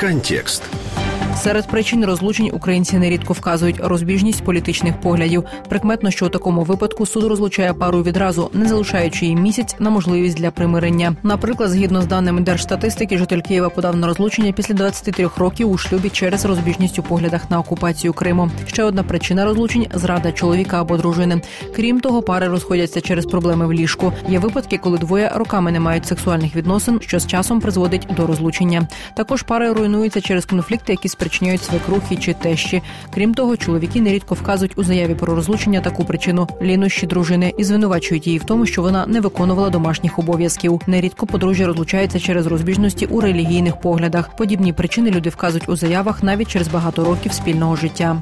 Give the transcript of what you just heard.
Контекст. Серед причин розлучень українці нерідко вказують розбіжність політичних поглядів. Прикметно, що у такому випадку суд розлучає пару відразу, не залишаючи їй місяць на можливість для примирення. Наприклад, згідно з даними держстатистики, житель Києва подав на розлучення після 23 років у шлюбі через розбіжність у поглядах на окупацію Криму. Ще одна причина розлучень зрада чоловіка або дружини. Крім того, пари розходяться через проблеми в ліжку. Є випадки, коли двоє роками не мають сексуальних відносин, що з часом призводить до розлучення. Також пари руйнуються через конфлікти, які спричиняють спричиняють свекрухи чи тещі. Крім того, чоловіки нерідко вказують у заяві про розлучення таку причину лінощі дружини і звинувачують її в тому, що вона не виконувала домашніх обов'язків. Нерідко подружжя розлучається через розбіжності у релігійних поглядах. Подібні причини люди вказують у заявах навіть через багато років спільного життя.